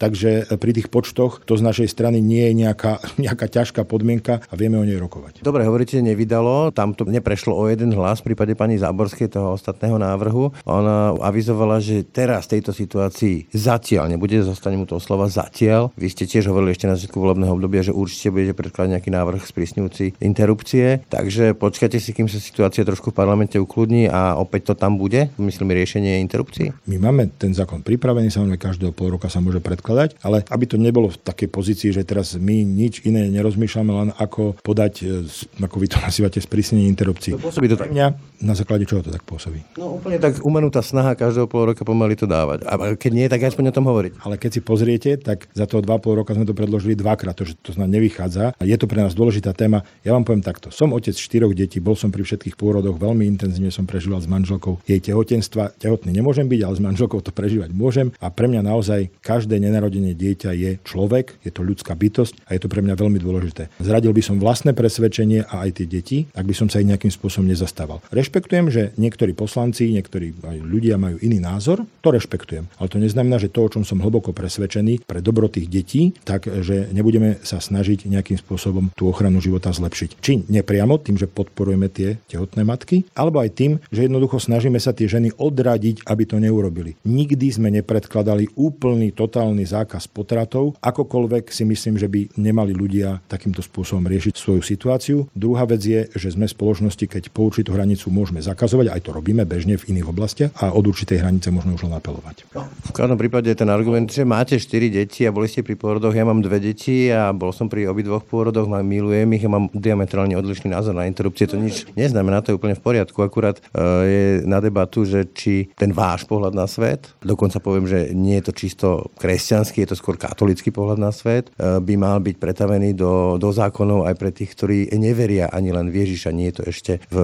Speaker 3: Takže pri tých počtoch to z našej strany nie je nejaká, nejaká ťažká podmienka a vieme o nej rokovať.
Speaker 2: Dobre, hovoríte, nevydalo. Tam to neprešlo o jeden hlas v prípade pani Záborskej toho ostatného návrhu. Ona avizovala, že teraz v tejto situácii zatiaľ, nebude zostane mu to slova zatiaľ. Vy ste tiež hovorili ešte na začiatku volebného obdobia, že určite budete predkladať nejaký návrh sprísňujúci interrupcie. Takže počkajte si, kým sa situácia trošku v parlamente ukludní a opäť to tam bude. Myslím riešenie interrupcií.
Speaker 3: My máme ten zákon pripravený, samozrejme každého pol roka sa môže predkladať, ale aby to nebolo v takej pozícii, že teraz my nič iné nerozmýšľame, len ako podať, e, ako vy to nazývate, sprísnenie interrupcií.
Speaker 2: To pôsobí to tak.
Speaker 3: Mňa, na základe čoho to tak pôsobí?
Speaker 2: No úplne tak umenutá snaha každého pol roka pomaly to dávať. A keď nie, tak aspoň o tom hovoriť.
Speaker 3: Ale keď si pozriete, tak za toho 2,5 roka sme to predložili dvakrát, to, že to znamená nevychádza. A je to pre nás dôležitá téma. Ja vám poviem takto. Som otec štyroch detí, bol som pri všetkých pôrodoch, veľmi intenzívne som prežíval s manželkou jej tehotenstva. Tehotný nemôžem byť, ale s manželkou to prežívať môžem. A pre mňa naozaj každé nenarodené dieťa je človek, je to ľudská bytosť a je to pre mňa veľmi dôležité. Zradil by som vlastné presvedčenie a aj tie deti, ak by som sa ich nejakým spôsobom nezastával. Rešpektujem, že niektorí poslanci, niektorí aj ľudia majú iný názor, to rešpektujem. Ale to neznamená, že to, o čom som hlboko presvedčený pre dobro tých detí, tak že nebudeme sa snažiť nejakým spôsobom tú ochranu života zlepšiť. Či nepriamo tým, že podporujeme tie tehotné matky, alebo aj tým, že jednoducho snažíme sa tie ženy odradiť, aby to neurobili. Nikdy sme nepredkladali úplný, totálny zákaz potratov. Akokoľvek si myslím, že by nemali ľudia takýmto spôsobom riešiť svoju situáciu. Druhá vec je, že sme spoločnosti, keď po určitú hranicu môžeme zakazovať, aj to robíme bežne v iných oblastiach a od určitej hranice môžeme už len apelovať.
Speaker 2: V každom prípade ten argument, že máte 4 deti a boli ste pri pôrodoch, ja mám dve deti a bol som pri obidvoch pôrodoch, mám, milujem ich a mám diametrálne odlišný názor na interrupcie. To nič neznamená, to je úplne v poriadku. Akurát uh, je na debatu, že či ten váš pohľad na svet, dokonca poviem, že nie je to čisto kresťanský, je to skôr katolický pohľad na svet, uh, by mal byť pretavený do, do zákonov aj pre tých, ktorí neveria ani len v Ježiša, nie je to ešte v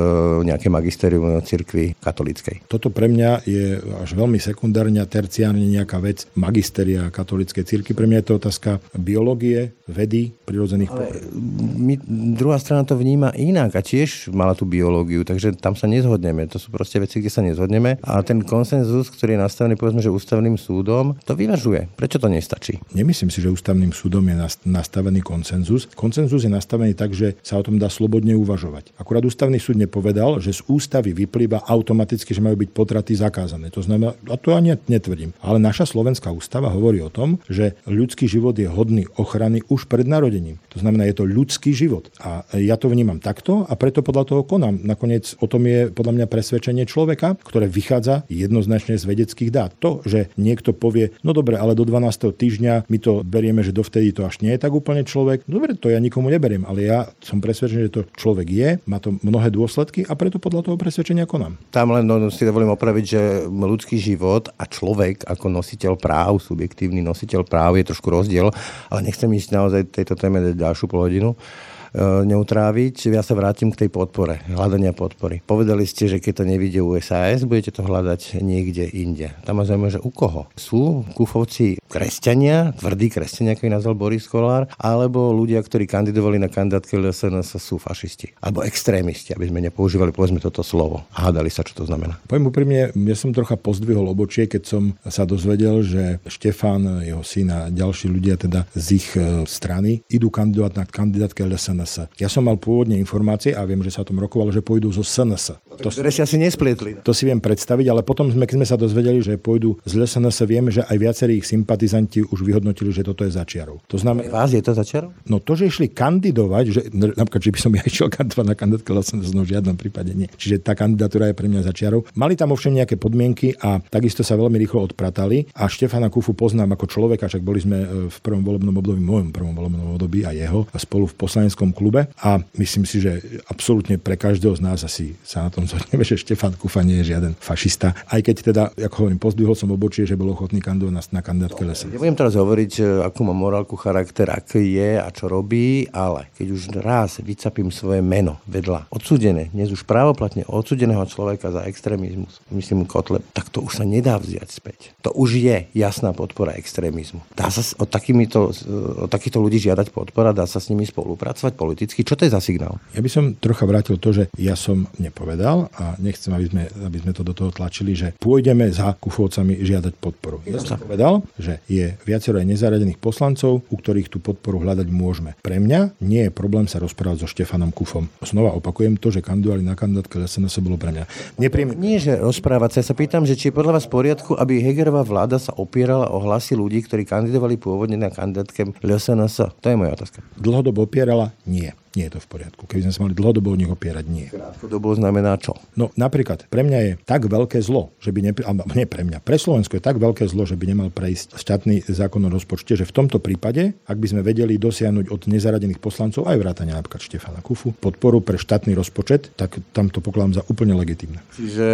Speaker 2: nejaké magistérium cirkvi katolíckej.
Speaker 3: Toto pre mňa je až veľmi sekundárne a terciárne nejaká vec magisteria katolíckej cirkvi. Pre mňa je to otázka biológie, vedy, prirodzených
Speaker 2: Ale my, druhá strana to vníma inak a tiež mala tú biológiu, takže tam sa nezhodneme. To sú proste veci, kde sa nezhodneme. A ten konsenzus, ktorý je nastavený povedzme, že ústavným súdom, to vyvažuje. Prečo to nestačí?
Speaker 3: Nemyslím si, že ústavným súdom je nastavený konsenzus. Konsenzus je nastavený tak, že sa o tom dá slobodne uvažovať. Akurát ústavný súd nepovedal, že z ústavy vyplýva automaticky, že majú byť potraty zakázané. To znamená, a to ani netvrdím. Ale naša slovenská ústava hovorí o tom, že ľudský život je hodný ochrany už pred narodením. To znamená, je to ľudský život. A ja to vnímam takto a preto podľa toho konám. Nakoniec o tom je podľa mňa presvedčenie človeka, ktoré vychádza jednoznačne z vedeckých dát. To, že niekto povie, no dobre, ale do 12. týždňa my to berieme, že dovtedy to až nie je tak úplne človek. Dobre, to ja nikomu neberiem, ale ja som presvedčený, že to človek je, má to mnohé dôsledky a preto podľa toho presvedčenia konám.
Speaker 2: Tam len no, si dovolím opraviť, že ľudský život a človek ako nositeľ práv, subjektívny nositeľ práv je trošku rozdiel, ale nechcem ísť naozaj tejto téme ďalšiu pol hodinu. E, neutráviť. Ja sa vrátim k tej podpore, hľadania podpory. Povedali ste, že keď to nevidie u SAS, budete to hľadať niekde inde. Tam ma zaujíma, že u koho? Sú kufovci kresťania, tvrdí kresťania, ako nazval Boris Kolár, alebo ľudia, ktorí kandidovali na kandidátke LSNS sú fašisti. Alebo extrémisti, aby sme nepoužívali povedzme toto slovo. A hádali sa, čo to znamená.
Speaker 3: Poviem úprimne, ja som trocha pozdvihol obočie, keď som sa dozvedel, že Štefan, jeho syn a ďalší ľudia teda z ich e, strany idú kandidovať na kandidátke LSNS SNS. Ja som mal pôvodne informácie a viem, že sa o tom rokovalo, že pôjdu zo SNS.
Speaker 2: To, ktoré si asi nesplietli.
Speaker 3: To si viem predstaviť, ale potom sme, keď sme sa dozvedeli, že pôjdu z SNS, vieme, že aj viacerí ich sympatizanti už vyhodnotili, že toto je začiarov.
Speaker 2: To znamená... Vás je to začiarov?
Speaker 3: No to, že išli kandidovať, že napríklad, že by som ja išiel kandidovať na kandidátke SNS, no v žiadnom prípade nie. Čiže tá kandidatúra je pre mňa začiarov. Mali tam ovšem nejaké podmienky a takisto sa veľmi rýchlo odpratali. A Štefana Kufu poznám ako človeka, však boli sme e, v prvom volebnom období, v mojom prvom volebnom období a jeho spolu v poslaneckom klube a myslím si, že absolútne pre každého z nás asi sa na tom zhodneme, že Štefan Kufa nie je žiaden fašista. Aj keď teda, ako hovorím, pozdvihol som obočie, že bol ochotný kandidovať na, na kandidátke lesa.
Speaker 2: Nebudem teraz hovoriť, e, akú má morálku, charakter, aký je a čo robí, ale keď už raz vycapím svoje meno vedľa odsudené, dnes už právoplatne odsudeného človeka za extrémizmus, myslím Kotle, tak to už sa nedá vziať späť. To už je jasná podpora extrémizmu. Dá sa od, takýmito, od takýchto ľudí žiadať podpora, dá sa s nimi spolupracovať politicky, čo to je za signál?
Speaker 3: Ja by som trocha vrátil to, že ja som nepovedal a nechcem, aby sme, aby sme to do toho tlačili, že pôjdeme za kufovcami žiadať podporu. Ja som povedal, že je viacero aj nezaradených poslancov, u ktorých tú podporu hľadať môžeme. Pre mňa nie je problém sa rozprávať so Štefanom Kufom. Znova opakujem to, že kandidovali na kandidátke SNS bolo pre mňa
Speaker 2: nepríjemné. Nie, že rozprávať sa. Ja sa pýtam, že či je podľa vás v poriadku, aby Hegerová vláda sa opierala o hlasy ľudí, ktorí kandidovali pôvodne na kandidátke LSNS. To je moja otázka.
Speaker 3: Dlhodobo opierala? Nie nie je to v poriadku. Keby sme sa mali dlhodobo o nich opierať, nie.
Speaker 2: Krátkodobo znamená čo?
Speaker 3: No napríklad, pre mňa je tak veľké zlo, že by, ne, alebo nie pre mňa, pre Slovensko je tak veľké zlo, že by nemal prejsť z štátny zákon o rozpočte, že v tomto prípade, ak by sme vedeli dosiahnuť od nezaradených poslancov aj vrátania napríklad Štefana Kufu podporu pre štátny rozpočet, tak tam to pokladám za úplne legitimné.
Speaker 2: Čiže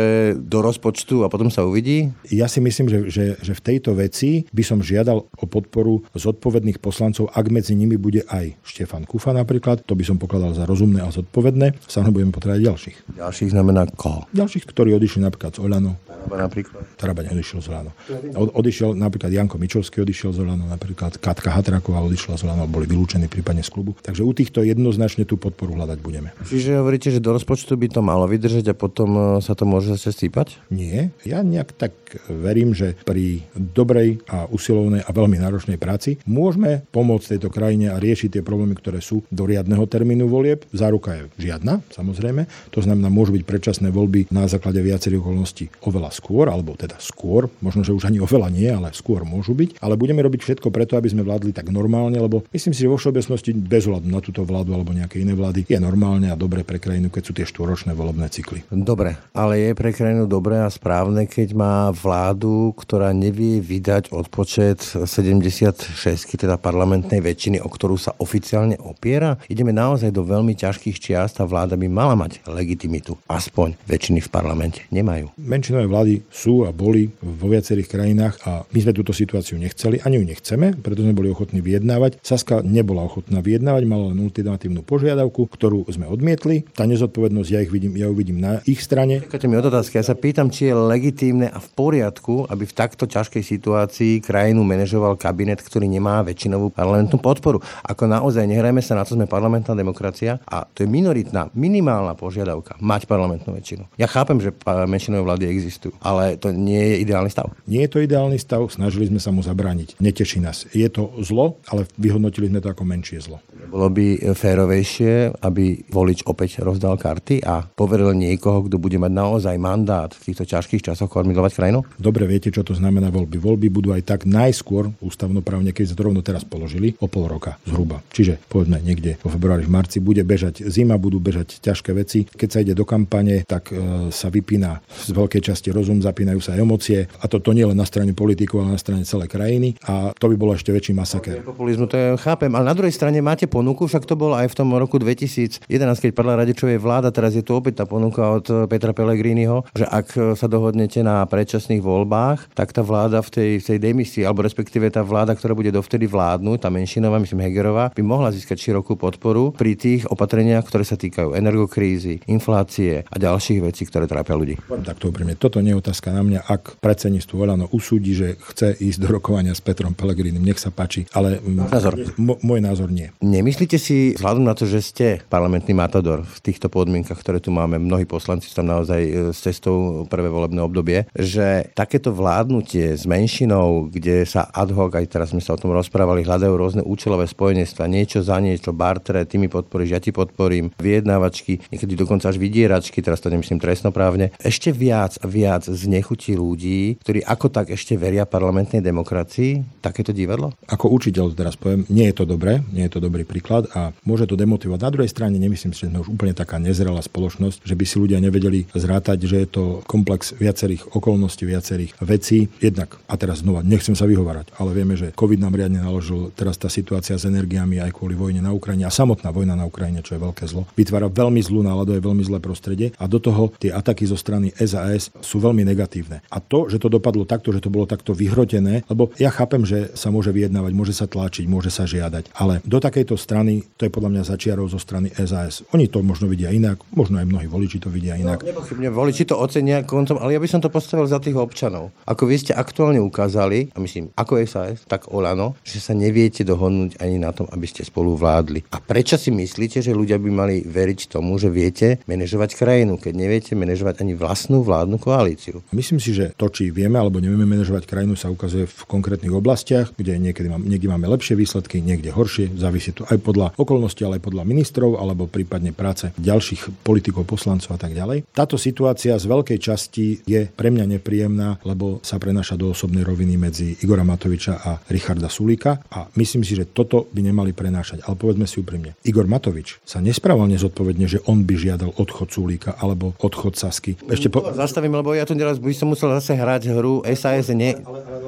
Speaker 2: do rozpočtu a potom sa uvidí?
Speaker 3: Ja si myslím, že, že, že v tejto veci by som žiadal o podporu zodpovedných poslancov, ak medzi nimi bude aj Štefan Kufa napríklad, to by som pokladal za rozumné a zodpovedné. Samozrejme budeme potrebovať ďalších.
Speaker 2: Ďalších znamená koho?
Speaker 3: Ďalších, ktorí odišli napríklad z Olano.
Speaker 2: Taraba napríklad?
Speaker 3: Taraba neodišiel z Olano. Od, odišiel napríklad Janko Mičovský odišiel z Olano, napríklad Katka Hatraková odišla z Olano, boli vylúčení prípadne z klubu. Takže u týchto jednoznačne tú podporu hľadať budeme.
Speaker 2: Čiže hovoríte, že do rozpočtu by to malo vydržať a potom e, sa to môže zase stýpať?
Speaker 3: Nie. Ja nejak tak verím, že pri dobrej a usilovnej a veľmi náročnej práci môžeme pomôcť tejto krajine a riešiť tie problémy, ktoré sú do riadneho termínu volieb. Záruka je žiadna, samozrejme. To znamená, môžu byť predčasné voľby na základe viacerých okolností oveľa skôr, alebo teda skôr, možno, že už ani oveľa nie, ale skôr môžu byť. Ale budeme robiť všetko preto, aby sme vládli tak normálne, lebo myslím si, že vo všeobecnosti bez ohľadu na túto vládu alebo nejaké iné vlády je normálne a dobre pre krajinu, keď sú tie štvoročné volebné cykly.
Speaker 2: Dobre, ale je pre krajinu dobré a správne, keď má vládu, ktorá nevie vydať odpočet 76, teda parlamentnej väčšiny, o ktorú sa oficiálne opiera. Ideme naozaj do veľmi ťažkých čiast a vláda by mala mať legitimitu. Aspoň väčšiny v parlamente nemajú.
Speaker 3: Menšinové vlády sú a boli vo viacerých krajinách a my sme túto situáciu nechceli, ani ju nechceme, preto sme boli ochotní vyjednávať. Saska nebola ochotná vyjednávať, mala len ultimatívnu požiadavku, ktorú sme odmietli. Tá nezodpovednosť ja ich vidím, ja ju vidím na ich strane.
Speaker 2: Čakajte mi od otázky. Ja sa pýtam, či je legitímne a v poriadku, aby v takto ťažkej situácii krajinu manažoval kabinet, ktorý nemá väčšinovú parlamentnú podporu. Ako naozaj nehrajme sa na to, sme parlamentná demokracia a to je minoritná, minimálna požiadavka mať parlamentnú väčšinu. Ja chápem, že menšinové vlády existujú, ale to nie je ideálny stav.
Speaker 3: Nie je to ideálny stav, snažili sme sa mu zabrániť. Neteší nás. Je to zlo, ale vyhodnotili sme to ako menšie zlo.
Speaker 2: Bolo by férovejšie, aby volič opäť rozdal karty a poveril niekoho, kto bude mať naozaj mandát v týchto ťažkých časoch kormidlovať krajinu?
Speaker 3: Dobre viete, čo to znamená voľby. Voľby budú aj tak najskôr ústavnoprávne, keď sa to rovno teraz položili, o pol roka zhruba. Čiže povedzme niekde vo februári, v marci bude bežať zima, budú bežať ťažké veci. Keď sa ide do kampane, tak e, sa vypína z veľkej časti rozum, zapínajú sa emócie. A to, to nie len na strane politikov, ale na strane celej krajiny. A to by bolo ešte väčší masaker.
Speaker 2: Populizmu to ja chápem, ale na druhej strane máte ponuku, však to bolo aj v tom roku 2011, keď padla Radičovej vláda, teraz je tu opäť tá ponuka od Petra Pellegriniho, že ak sa dohodnete na predčasných voľbách, tak tá vláda v tej, v tej demisii, alebo respektíve tá vláda, ktorá bude dovtedy vládnuť, tá menšinová, myslím Hegerová, by mohla získať širokú podporu pri tých opatreniach, ktoré sa týkajú energokrízy, inflácie a ďalších vecí, ktoré trápia ľudí.
Speaker 3: Tak to úprimne, toto nie je otázka na mňa. Ak predsedníctvo Olano usúdi, že chce ísť do rokovania s Petrom Pellegrinim, nech sa páči, ale
Speaker 2: názor.
Speaker 3: M- môj názor nie.
Speaker 2: Nemyslíte si, vzhľadom na to, že ste parlamentný matador v týchto podmienkach, ktoré tu máme, mnohí poslanci sú tam naozaj e, s cestou prvé volebné obdobie, že takéto vládnutie s menšinou, kde sa ad hoc, aj teraz sme sa o tom rozprávali, hľadajú rôzne účelové spojenectva, niečo za niečo, bartre, ty mi podporíš, ja ti podporím, vyjednávačky, niekedy dokonca až vydieračky, teraz to nemyslím trestnoprávne, ešte viac a viac znechutí ľudí, ktorí ako tak ešte veria parlamentnej demokracii, takéto divadlo?
Speaker 3: Ako učiteľ teraz poviem, nie je to dobré, nie je to dobrý príklad a môže to demotivovať. Na druhej strane nemyslím si, že sme už úplne taká nezrelá spoločnosť, že by si ľudia nevedeli zrátať, že je to komplex viacerých okolností, viacerých vecí. Jednak, a teraz znova, nechcem sa vyhovárať, ale vieme, že COVID nám riadne naložil teraz tá situácia s energiami aj kvôli vojne na Ukrajine a samotná vojna na Ukrajine, čo je veľké zlo, vytvára veľmi zlú náladu, je veľmi zlé prostredie a do toho tie ataky zo strany SAS sú veľmi negatívne. A to, že to dopadlo takto, že to bolo takto vyhrotené, lebo ja chápem, že sa môže vyjednávať, môže sa tlačiť, môže sa žiadať, ale do takejto strany, to je podľa mňa začiarov zo strany SAS. Oni to možno vidia inak, možno aj mnohí voliči to vidia inak.
Speaker 2: No, nepochybne, voliči to ocenia koncom, ale ja by som to postavil za tých občanov. Ako vy ste aktuálne ukázali, a myslím, ako SAS, tak Olano, že sa neviete dohodnúť ani na tom, aby ste spolu vládli. A prečo si myslíte, že ľudia by mali veriť tomu, že viete manažovať krajinu, keď neviete manažovať ani vlastnú vládnu koalíciu?
Speaker 3: Myslím si, že to, či vieme alebo nevieme manažovať krajinu, sa ukazuje v konkrétnych oblastiach, kde niekedy máme, niekde máme lepšie výsledky, niekde horšie. Závisí to aj podľa okolností, ale aj podľa ministrov alebo prípadne práce ďalších politikov, poslancov a tak ďalej. Táto situácia z veľkej časti je pre mňa nepríjemná, lebo sa prenáša do osobnej roviny medzi Igora Matoviča a Richarda Sulíka a myslím si, že toto by nemali prenášať. Ale povedzme si úprimne, Igor Matovič sa nesprával nezodpovedne, že on by žiadal odchod Sulíka alebo odchod Sasky.
Speaker 2: Ešte po... Zastavím, lebo ja potom teraz by som musel zase hrať hru SAS ne...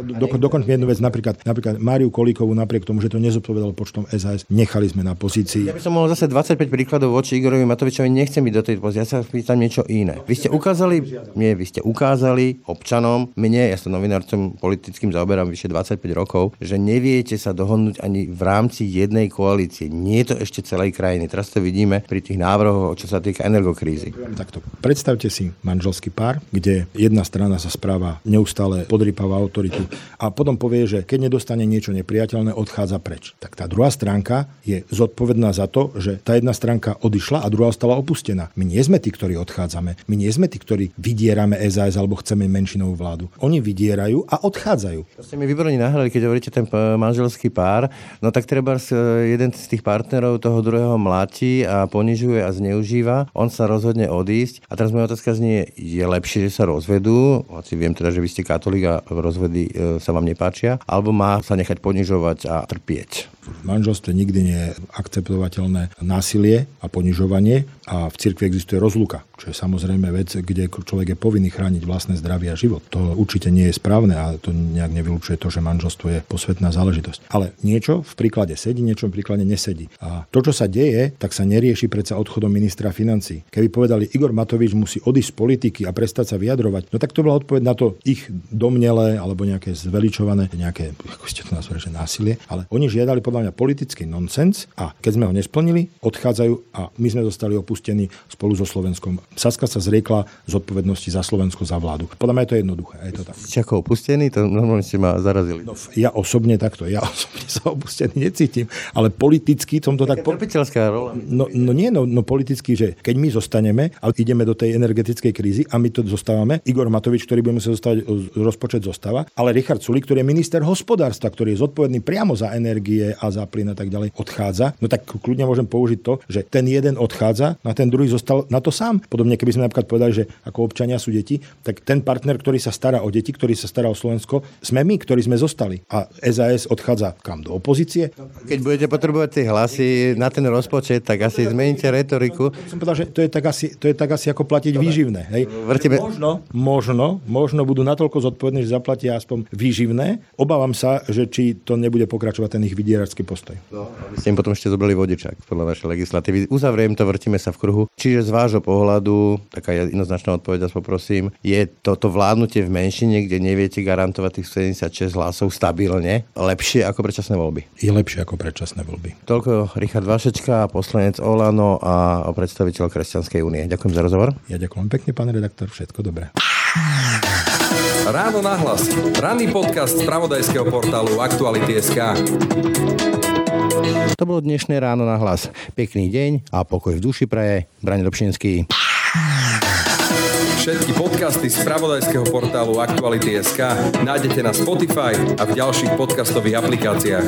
Speaker 3: Do, dokončme jednu vec, napríklad, napríklad Máriu Kolíkovú, napriek tomu, že to nezodpovedalo počtom SAS, nechali sme na pozícii.
Speaker 2: Ja by som mohol zase 25 príkladov voči Igorovi Matovičovi, nechcem byť do tej pozície, ja sa pýtam niečo iné. Vy ste ukázali, nie, vy ste ukázali občanom, mne, ja som novinárcom politickým zaoberám vyše 25 rokov, že neviete sa dohodnúť ani v rámci jednej koalície. Nie je to ešte celej krajiny. Teraz to vidíme pri tých návrhoch, čo sa týka energokrízy.
Speaker 3: Takto. Predstavte si manželský pár, kde jedna strana sa správa neustále podrýpava autoritu a potom povie, že keď nedostane niečo nepriateľné, odchádza preč. Tak tá druhá stránka je zodpovedná za to, že tá jedna stránka odišla a druhá ostala opustená. My nie sme tí, ktorí odchádzame. My nie sme tí, ktorí vydierame SAS alebo chceme menšinovú vládu. Oni vydierajú a odchádzajú.
Speaker 2: To ste mi výborne nahrali, keď hovoríte ten manželský pár. No tak treba jeden z tých partnerov toho druhého mláti a ponižuje a zneužíva. On sa rozhodne odísť. A teraz moja otázka znie, je lepšie, že sa rozvedú, hoci viem teda, že vy ste katolík a rozvedy e, vám nepáčia, alebo má sa nechať ponižovať a trpieť?
Speaker 3: V manželstve nikdy nie je akceptovateľné násilie a ponižovanie a v cirkvi existuje rozluka, čo je samozrejme vec, kde človek je povinný chrániť vlastné zdravie a život. To určite nie je správne a to nejak nevylučuje to, že manželstvo je posvetná záležitosť. Ale niečo v príklade sedí, niečo v príklade nesedí. A to, čo sa deje, tak sa nerieši predsa odchodom ministra financí. Keby povedali, Igor Matovič musí odísť z politiky a prestať sa vyjadrovať, no tak to bola odpoveď na to ich domnelé alebo nejaké zveličované, nejaké, ako ste to nazvali, že násilie. Ale oni žiadali podľa mňa politický nonsens a keď sme ho nesplnili, odchádzajú a my sme zostali opustení spolu so Slovenskom. Saska sa zriekla zodpovednosti za Slovensko, za vládu. Podľa mňa je to jednoduché. Je to tak.
Speaker 2: Ste ako opustený? To normálne ste ma zarazili.
Speaker 3: No, ja osobne takto, ja osobne sa opustený necítim, ale politicky som to tak... Po...
Speaker 2: rola.
Speaker 3: No, no nie, no, no politicky, že keď my zostaneme a ideme do tej energetickej krízy a my to zostávame, Igor Matovič, ktorý bude musieť zostať, rozpočet zostáva, ale Richard Sulik, ktorý je minister hospodárstva, ktorý je zodpovedný priamo za energie a za plyn a tak ďalej, odchádza, no tak kľudne môžem použiť to, že ten jeden odchádza, a ten druhý zostal na to sám. Podobne, keby sme napríklad povedali, že ako občania sú deti, tak ten partner, ktorý sa stará o deti, ktorý sa stará o Slovensko, sme my, ktorí sme zostali. A SAS odchádza kam do opozície.
Speaker 2: Keď budete potrebovať tie hlasy na ten rozpočet, tak asi zmeníte retoriku.
Speaker 3: Som povedal, že to je tak asi, to je tak asi ako platiť Dobre. výživné. Hej? Vrtime... Možno, možno, možno budú natoľko zodpovední, že zaplatia aspoň výživné. Obávam sa, že či to nebude pokračovať ten ich vydieračský postoj.
Speaker 2: No, ste im potom ešte zobrali vodičák podľa našej legislatívy. Uzavriem to, vrtíme sa v kruhu. Čiže z vášho pohľadu, taká jednoznačná odpoveď, vás poprosím, je toto vládnutie v menšine, kde neviete garantovať tých 76 hlasov stabilne, lepšie ako predčasné voľby?
Speaker 3: Je lepšie ako predčasné voľby.
Speaker 2: Toľko Richard Vašečka, poslanec Olano a predstaviteľ Kresťanskej únie. Ďakujem za rozhovor.
Speaker 3: Ja ďakujem pekne, pán redaktor, všetko dobré.
Speaker 1: Ráno nahlas. Ranný podcast z pravodajského portálu Aktuality.sk.
Speaker 2: To bolo dnešné ráno na hlas. Pekný deň a pokoj v duši praje. Braň Dobšinský.
Speaker 1: Všetky podcasty z pravodajského portálu Aktuality.sk nájdete na Spotify a v ďalších podcastových aplikáciách.